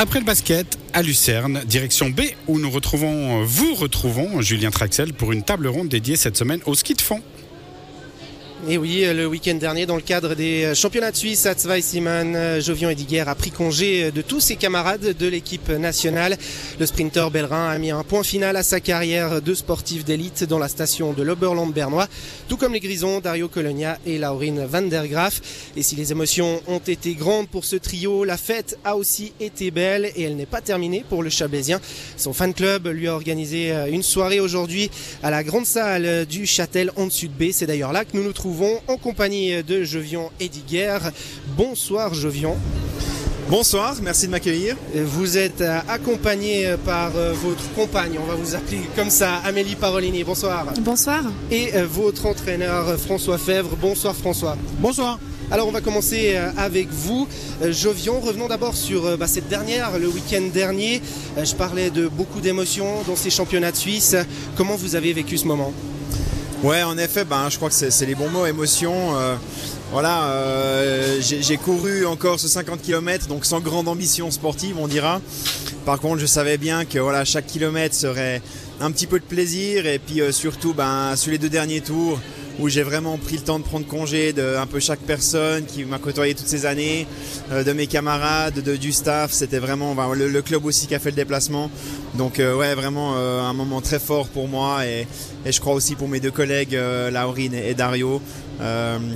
Après le basket, à Lucerne, direction B, où nous retrouvons, vous retrouvons Julien Traxel pour une table ronde dédiée cette semaine au ski de fond. Et oui, le week-end dernier, dans le cadre des championnats de Suisse, à Zweisimman, Jovian Ediger a pris congé de tous ses camarades de l'équipe nationale. Le sprinter bellerin a mis un point final à sa carrière de sportif d'élite dans la station de l'Oberland bernois, tout comme les grisons Dario Colonia et Laurine van der Graaf. Et si les émotions ont été grandes pour ce trio, la fête a aussi été belle et elle n'est pas terminée pour le Chablaisien. Son fan club lui a organisé une soirée aujourd'hui à la grande salle du Châtel en Sud B. C'est d'ailleurs là que nous nous trouvons en compagnie de Jovian Ediger. Bonsoir Jovian. Bonsoir, merci de m'accueillir. Vous êtes accompagné par votre compagne, on va vous appeler comme ça, Amélie Parolini. Bonsoir. Bonsoir. Et votre entraîneur François Fèvre. Bonsoir François. Bonsoir. Alors on va commencer avec vous. Jovian, revenons d'abord sur bah, cette dernière, le week-end dernier. Je parlais de beaucoup d'émotions dans ces championnats de Suisse. Comment vous avez vécu ce moment? Ouais, en effet, ben, je crois que c'est les bons mots, émotion. Euh, voilà, euh, j'ai couru encore ce 50 km, donc sans grande ambition sportive, on dira. Par contre, je savais bien que voilà, chaque kilomètre serait un petit peu de plaisir, et puis euh, surtout, ben, sur les deux derniers tours, où j'ai vraiment pris le temps de prendre congé de un peu chaque personne qui m'a côtoyé toutes ces années, euh, de mes camarades, de, du staff. C'était vraiment le, club aussi qui a fait le déplacement. Donc euh, ouais, vraiment euh, un moment très fort pour moi et, je crois aussi pour mes deux collègues, Laurine et Dario.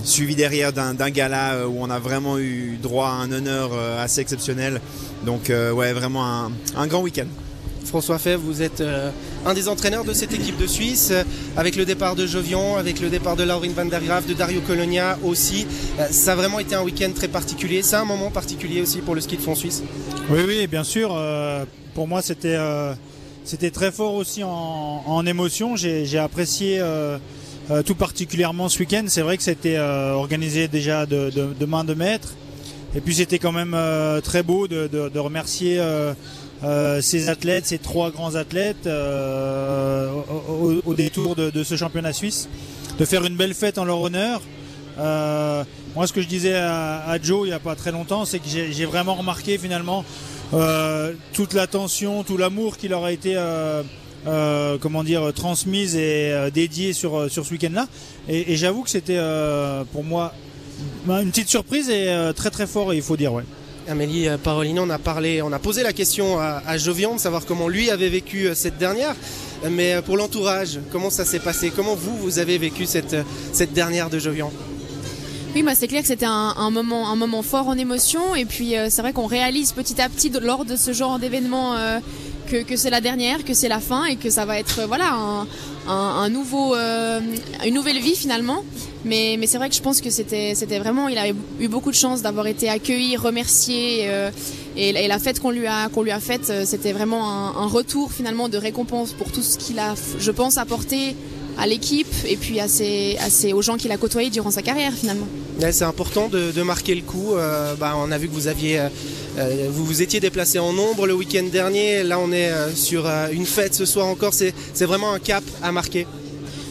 suivi derrière d'un gala où on a vraiment eu droit à un honneur assez exceptionnel. Donc ouais, vraiment un grand week-end. François Fèvre, vous êtes euh, un des entraîneurs de cette équipe de Suisse, euh, avec le départ de Jovian, avec le départ de Laurine van der Graaf, de Dario Colonia aussi. Euh, ça a vraiment été un week-end très particulier. C'est un moment particulier aussi pour le ski de fond suisse Oui, oui, bien sûr. pour moi, c'était très fort aussi en, émotion. J'ai apprécié tout particulièrement ce week-end. C'est vrai que c'était organisé déjà de, main de maître. Et puis c'était quand même très beau de, remercier ces athlètes, ces trois grands athlètes euh, au, détour de, ce championnat suisse, de faire une belle fête en leur honneur. Euh, moi, ce que je disais à, Joe il n'y a pas très longtemps, c'est que j'ai vraiment remarqué finalement euh, toute l'attention, tout l'amour qui leur a été euh, euh, comment dire transmise et euh, dédiée sur sur ce week-end-là. Et, et j'avoue que c'était pour moi une petite surprise et très très fort, il faut dire, ouais. Amélie a parlé, on a posé la question à, Jovian de savoir comment lui avait vécu cette dernière. Mais pour l'entourage, comment ça s'est passé? Comment vous, vous avez vécu cette, dernière de Jovian? Oui, bah c'est clair que c'était un, moment, un moment fort en émotion. Et puis, euh, c'est vrai qu'on réalise petit à petit, lors de ce genre d'événement, euh, que, c'est la dernière, que c'est la fin et que ça va être voilà, euh, une nouvelle vie finalement. Mais, c'est vrai que je pense que c'était vraiment, il avait eu beaucoup de chance d'avoir été accueilli, remercié. Euh, et, la fête qu'on lui a, faite, c'était vraiment un, retour finalement de récompense pour tout ce qu'il a, je pense, apporté à l'équipe et puis aux gens qu'il a côtoyés durant sa carrière finalement. C'est important de, marquer le coup. Euh, bah, on a vu que vous aviez, euh, vous vous étiez déplacé en nombre le week-end dernier. Là, on est euh, sur une fête ce soir encore. C'est vraiment un cap à marquer.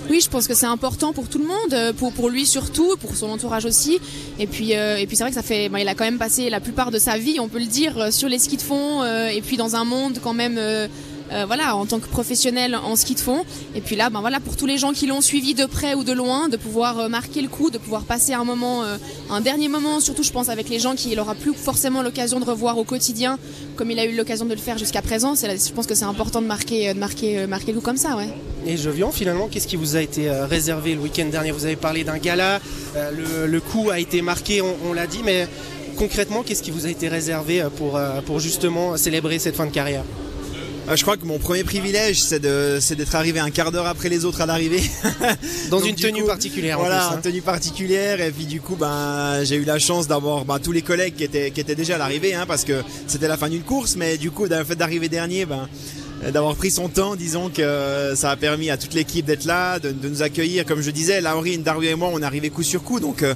Oui, je pense que c'est important pour tout le monde, pour, pour lui surtout, pour son entourage aussi. Et puis, euh, et puis c'est vrai que ça fait, bah, il a quand même passé la plupart de sa vie, on peut le dire, sur les skis de fond, euh, et puis dans un monde quand même euh, voilà, en tant que professionnel en ski de fond. Et puis là, ben voilà, pour tous les gens qui l'ont suivi de près ou de loin, de pouvoir euh, marquer le coup, de pouvoir passer un moment, euh, un dernier moment, surtout je pense avec les gens qu'il n'aura plus forcément l'occasion de revoir au quotidien, comme il a eu l'occasion de le faire jusqu'à présent. Là, je pense que c'est important de marquer, de marquer, marquer le coup comme ça, ouais. Et Jovian, finalement, qu'est-ce qui vous a été réservé le week-end dernier? Vous avez parlé d'un gala, le, le, coup a été marqué, on, on l'a dit, mais concrètement, qu'est-ce qui vous a été réservé pour, pour justement célébrer cette fin de carrière? Je crois que mon premier privilège, c'est d'être arrivé un quart d'heure après les autres à l'arrivée. Dans une tenue coup, particulière. Voilà, en plus, hein. une tenue particulière. Et puis du coup, ben, j'ai eu la chance d'avoir ben, tous les collègues qui étaient, qui étaient déjà à l'arrivée, hein, parce que c'était la fin d'une course. Mais du coup, le fait d'arriver dernier, ben, d'avoir pris son temps, disons que ça a permis à toute l'équipe d'être là, de, de, nous accueillir. Comme je disais, Laurine, Dario et moi, on est arrivé coup sur coup, donc euh,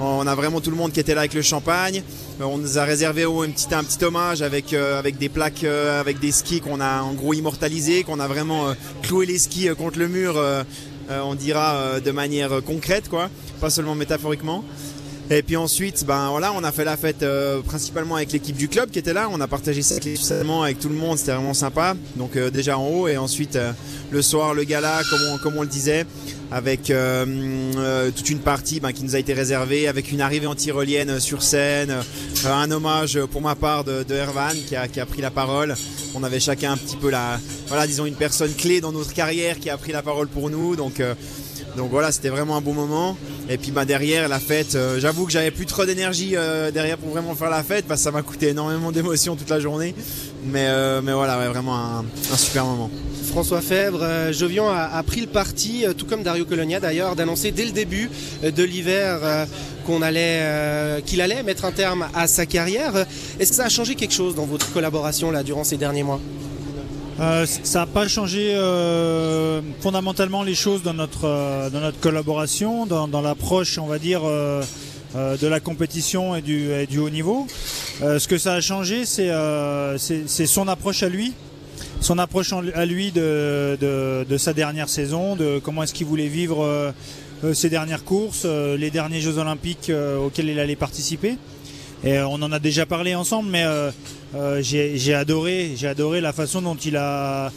on a vraiment tout le monde qui était là avec le champagne. Euh, on nous a réservé oh, un petit, un petit hommage avec, euh, avec des plaques, euh, avec des skis qu'on a en gros immortalisés, qu'on a vraiment euh, cloué les skis contre le mur, on dira de manière concrète, quoi, pas seulement métaphoriquement. Et puis ensuite, ben voilà, on a fait la fête euh, principalement avec l'équipe du club qui était là. On a partagé ça avec tout le monde, c'était vraiment sympa. Donc euh, déjà en haut et ensuite euh, le soir le gala, comme on, comme on le disait, avec toute une partie ben, qui nous a été réservée, avec une arrivée en tyrolienne sur scène, un hommage pour ma part de, de qui a, qui a, pris la parole. On avait chacun un petit peu la, voilà, disons une personne clé dans notre carrière qui a pris la parole pour nous. Donc donc voilà, c'était vraiment un bon moment. Et puis bah, derrière la fête, euh, j'avoue que j'avais plus trop d'énergie euh, derrière pour vraiment faire la fête parce que ça m'a coûté énormément d'émotions toute la journée. Mais, euh, mais voilà, vraiment un, super moment. François Fèvre, Jovian a, pris le parti, tout comme Dario Colonia d'ailleurs, d'annoncer dès le début de l'hiver qu'il allait mettre un terme à sa carrière. Est-ce que ça a changé quelque chose dans votre collaboration là durant ces derniers mois? Euh, ça n'a pas changé euh, fondamentalement les choses dans notre, euh, dans notre collaboration, dans, l'approche, on va dire, de la compétition et du, du haut niveau. ce que ça a changé, c'est son approche à lui, son approche à lui de, de, de sa dernière saison, de comment est-ce qu'il voulait vivre ses dernières courses, les derniers Jeux Olympiques auxquels il allait participer. Et on en a déjà parlé ensemble, mais euh, j'ai adoré, j'ai adoré la façon dont il a,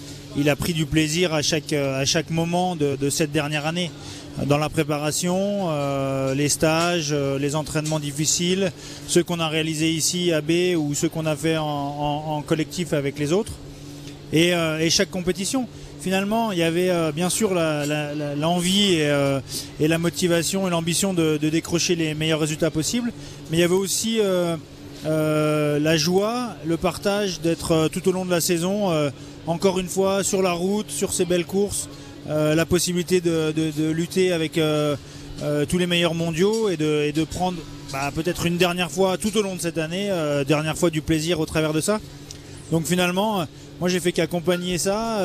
pris du plaisir à chaque, moment de, cette dernière année. Dans la préparation, euh, les stages, euh, les entraînements difficiles, ceux qu'on a réalisés ici à B ou ceux qu'on a fait en, collectif avec les autres, et, chaque compétition. Finalement, il y avait bien sûr l'envie et, la motivation et l'ambition de, décrocher les meilleurs résultats possibles, mais il y avait aussi euh, la joie, le partage d'être euh, tout au long de la saison, euh, encore une fois sur la route, sur ces belles courses, la possibilité de, lutter avec tous les meilleurs mondiaux et de, prendre bah, peut-être une dernière fois tout au long de cette année, dernière fois du plaisir au travers de ça. Donc finalement, moi j'ai fait qu'accompagner ça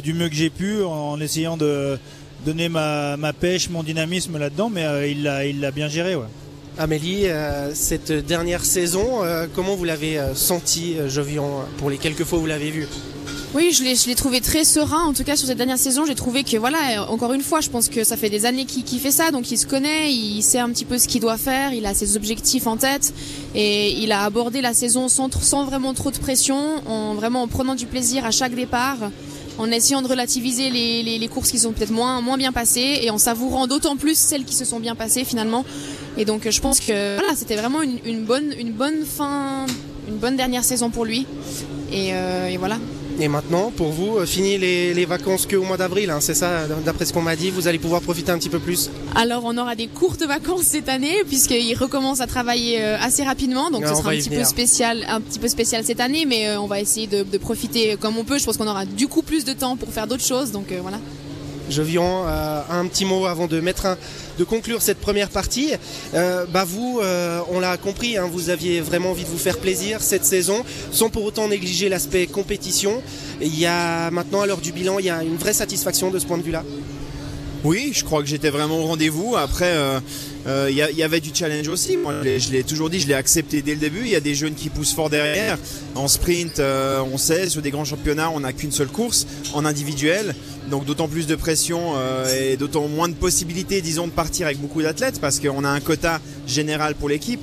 du mieux que j'ai pu en, essayant de donner ma, pêche, mon dynamisme là-dedans, mais il l'a bien géré. Ouais. Amélie, euh, cette dernière saison, euh, comment vous l'avez euh, senti, Jovian, pour les quelques fois où vous l'avez vu oui, je l'ai, trouvé très serein. En tout cas, sur cette dernière saison, j'ai trouvé que, voilà, encore une fois, je pense que ça fait des années qu'il, fait ça, donc il se connaît, il sait un petit peu ce qu'il doit faire, il a ses objectifs en tête, et il a abordé la saison sans, vraiment trop de pression, en vraiment en prenant du plaisir à chaque départ en essayant de relativiser les, courses qui sont peut-être moins, moins bien passées et en savourant d'autant plus celles qui se sont bien passées finalement. Et donc je pense que voilà, c'était vraiment une, bonne, une bonne fin, une bonne dernière saison pour lui. et euh, voilà. Et maintenant, pour vous, euh, fini les, vacances qu'au mois d'avril, hein, c'est ça, d'après ce qu'on m'a dit, vous allez pouvoir profiter un petit peu plus Alors, on aura des courtes vacances cette année, puisqu'il recommence à travailler euh, assez rapidement, donc ce sera un petit, peu spécial, un petit peu spécial cette année, mais on va essayer de, profiter comme on peut. Je pense qu'on aura du coup plus de temps pour faire d'autres choses, donc voilà. Jovian, euh, un petit mot avant de mettre de conclure cette première partie. Euh, bah vous, euh, on l'a compris, hein, vous aviez vraiment envie de vous faire plaisir cette saison, sans pour autant négliger l'aspect compétition. Il y a maintenant, à l'heure du bilan, il y a une vraie satisfaction de ce point de vue-là? Oui, je crois que j'étais vraiment au rendez-vous. Après, il y, avait du challenge aussi. Moi, je l'ai toujours dit, je l'ai accepté dès le début. Il y a des jeunes qui poussent fort derrière. En sprint, on sait, sur des grands championnats, on n'a qu'une seule course. En individuel, donc d'autant plus de pression euh, et d'autant moins de possibilités, disons, de partir avec beaucoup d'athlètes parce qu'on a un quota général pour l'équipe.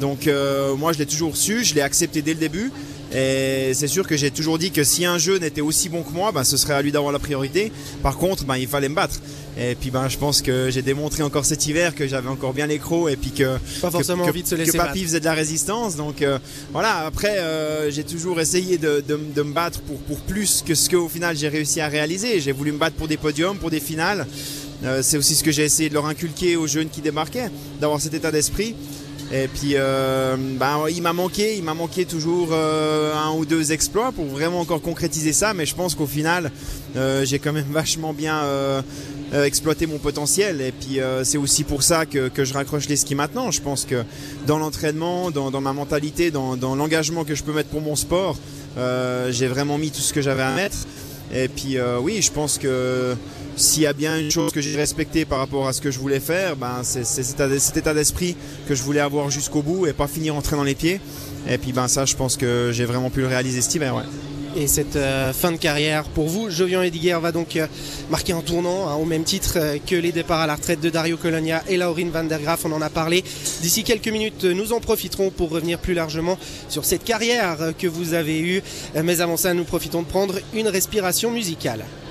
Donc euh, moi je l'ai toujours su, je l'ai accepté dès le début. Et c'est sûr que j'ai toujours dit que si un jeu n'était aussi bon que moi, ben, ce serait à lui d'avoir la priorité. Par contre, ben, il fallait me battre. Et puis ben, je pense que j'ai démontré encore cet hiver que j'avais encore bien les crocs et puis que, Pas forcément que, envie de se laisser que Papy faisait de la résistance. Donc euh, voilà, après j'ai toujours essayé de, de, me battre pour, pour plus que ce qu'au final j'ai réussi à réaliser. J'ai voulu me battre pour des podiums, pour des finales. c'est aussi ce que j'ai essayé de leur inculquer aux jeunes qui débarquaient, d'avoir cet état d'esprit. Et puis, euh, ben, il m'a manqué, il m'a manqué toujours euh, un ou deux exploits pour vraiment encore concrétiser ça. Mais je pense qu'au final, euh, j'ai quand même vachement bien exploité mon potentiel. Et puis, c'est aussi pour ça que, je raccroche les skis maintenant. Je pense que dans l'entraînement, dans, ma mentalité, dans, dans l'engagement que je peux mettre pour mon sport, j'ai vraiment mis tout ce que j'avais à mettre. Et puis, oui, je pense que s'il y a bien une chose que j'ai respectée par rapport à ce que je voulais faire, ben, c'est cet état d'esprit que je voulais avoir jusqu'au bout et pas finir en train dans les pieds. Et puis ben ça, je pense que j'ai vraiment pu le réaliser cet hiver. et cette euh, fin de carrière pour vous. Jovian Ediguer va donc euh, marquer un tournant hein, au même titre euh, que les départs à la retraite de Dario Colonia et Laurine van der Graaf. On en a parlé. D'ici quelques minutes, nous en profiterons pour revenir plus largement sur cette carrière que vous avez eue. Mais avant ça, nous profitons de prendre une respiration musicale.